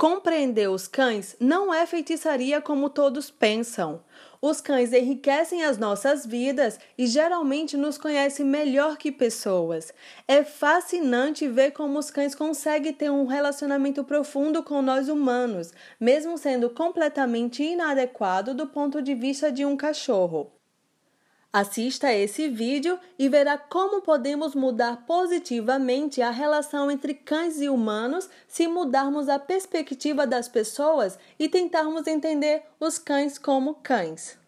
Compreender os cães não é feitiçaria como todos pensam. Os cães enriquecem as nossas vidas e geralmente nos conhecem melhor que pessoas. É fascinante ver como os cães conseguem ter um relacionamento profundo com nós humanos, mesmo sendo completamente inadequado do ponto de vista de um cachorro. Assista a esse vídeo e verá como podemos mudar positivamente a relação entre cães e humanos se mudarmos a perspectiva das pessoas e tentarmos entender os cães como cães.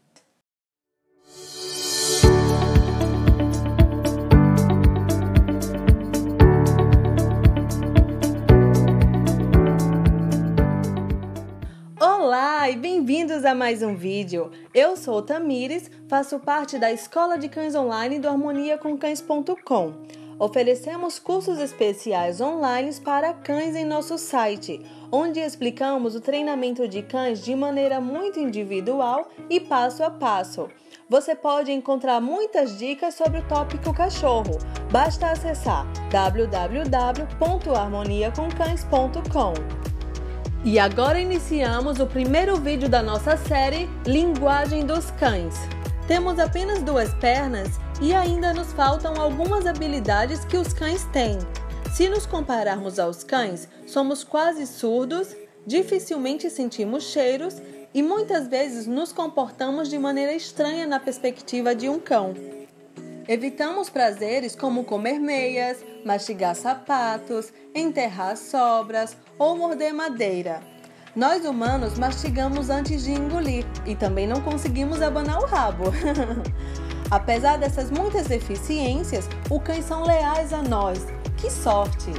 Bem-vindos a mais um vídeo. Eu sou Tamires, faço parte da Escola de Cães Online do harmoniacomcães.com. Oferecemos cursos especiais online para cães em nosso site, onde explicamos o treinamento de cães de maneira muito individual e passo a passo. Você pode encontrar muitas dicas sobre o tópico cachorro. Basta acessar www.harmoniacomcães.com. E agora iniciamos o primeiro vídeo da nossa série Linguagem dos Cães. Temos apenas duas pernas e ainda nos faltam algumas habilidades que os cães têm. Se nos compararmos aos cães, somos quase surdos, dificilmente sentimos cheiros e muitas vezes nos comportamos de maneira estranha na perspectiva de um cão. Evitamos prazeres como comer meias, mastigar sapatos, enterrar sobras ou morder madeira. Nós humanos mastigamos antes de engolir e também não conseguimos abanar o rabo. Apesar dessas muitas deficiências, os cães são leais a nós. Que sorte!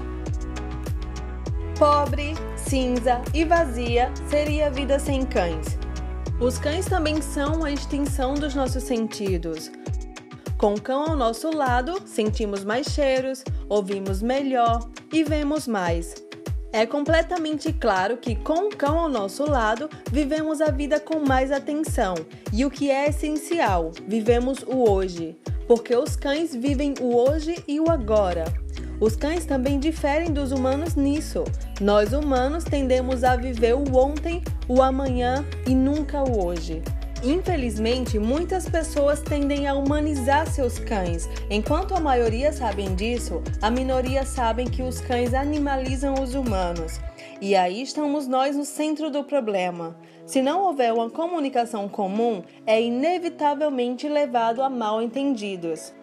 Pobre, cinza e vazia seria a vida sem cães. Os cães também são a extensão dos nossos sentidos. Com o cão ao nosso lado, sentimos mais cheiros, ouvimos melhor e vemos mais. É completamente claro que, com o cão ao nosso lado, vivemos a vida com mais atenção e o que é essencial, vivemos o hoje, porque os cães vivem o hoje e o agora. Os cães também diferem dos humanos nisso. Nós humanos tendemos a viver o ontem, o amanhã e nunca o hoje. Infelizmente, muitas pessoas tendem a humanizar seus cães. Enquanto a maioria sabem disso, a minoria sabem que os cães animalizam os humanos. E aí estamos nós no centro do problema. Se não houver uma comunicação comum, é inevitavelmente levado a mal entendidos.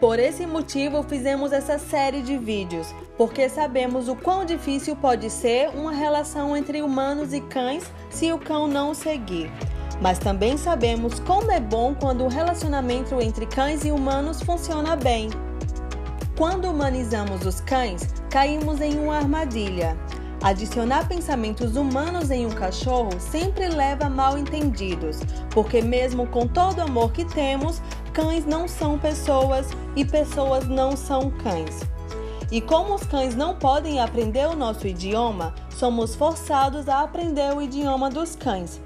Por esse motivo, fizemos essa série de vídeos, porque sabemos o quão difícil pode ser uma relação entre humanos e cães se o cão não o seguir mas também sabemos como é bom quando o relacionamento entre cães e humanos funciona bem. Quando humanizamos os cães, caímos em uma armadilha. Adicionar pensamentos humanos em um cachorro sempre leva a mal entendidos, porque, mesmo com todo o amor que temos, cães não são pessoas e pessoas não são cães. E como os cães não podem aprender o nosso idioma, somos forçados a aprender o idioma dos cães,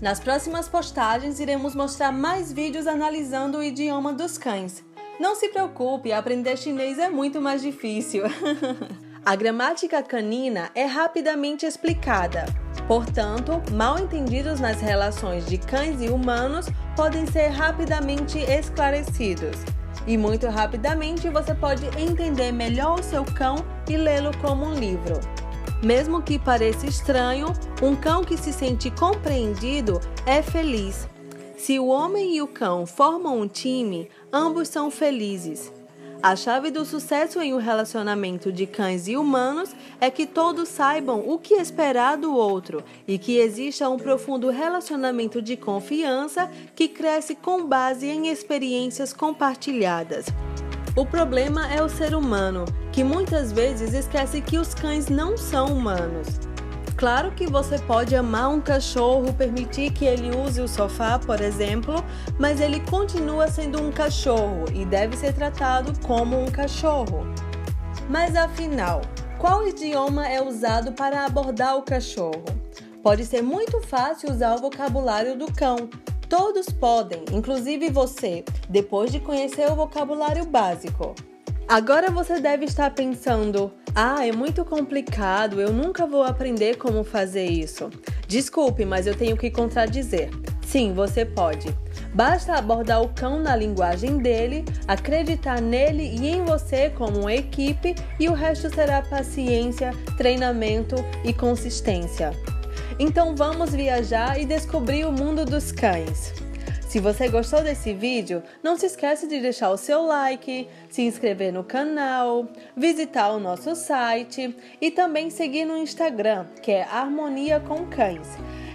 nas próximas postagens iremos mostrar mais vídeos analisando o idioma dos cães. Não se preocupe, aprender chinês é muito mais difícil. A gramática canina é rapidamente explicada. Portanto, mal entendidos nas relações de cães e humanos podem ser rapidamente esclarecidos. E muito rapidamente você pode entender melhor o seu cão e lê-lo como um livro. Mesmo que pareça estranho, um cão que se sente compreendido é feliz. Se o homem e o cão formam um time, ambos são felizes. A chave do sucesso em um relacionamento de cães e humanos é que todos saibam o que esperar do outro e que exista um profundo relacionamento de confiança que cresce com base em experiências compartilhadas. O problema é o ser humano, que muitas vezes esquece que os cães não são humanos. Claro que você pode amar um cachorro, permitir que ele use o sofá, por exemplo, mas ele continua sendo um cachorro e deve ser tratado como um cachorro. Mas afinal, qual idioma é usado para abordar o cachorro? Pode ser muito fácil usar o vocabulário do cão, Todos podem, inclusive você, depois de conhecer o vocabulário básico. Agora você deve estar pensando: ah, é muito complicado, eu nunca vou aprender como fazer isso. Desculpe, mas eu tenho que contradizer. Sim, você pode. Basta abordar o cão na linguagem dele, acreditar nele e em você como uma equipe, e o resto será paciência, treinamento e consistência. Então vamos viajar e descobrir o mundo dos cães. Se você gostou desse vídeo, não se esqueça de deixar o seu like, se inscrever no canal, visitar o nosso site e também seguir no Instagram, que é Harmonia com Cães.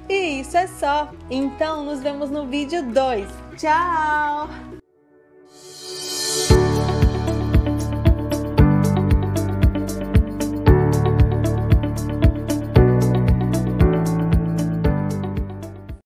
E isso é só. Então nos vemos no vídeo 2. Tchau!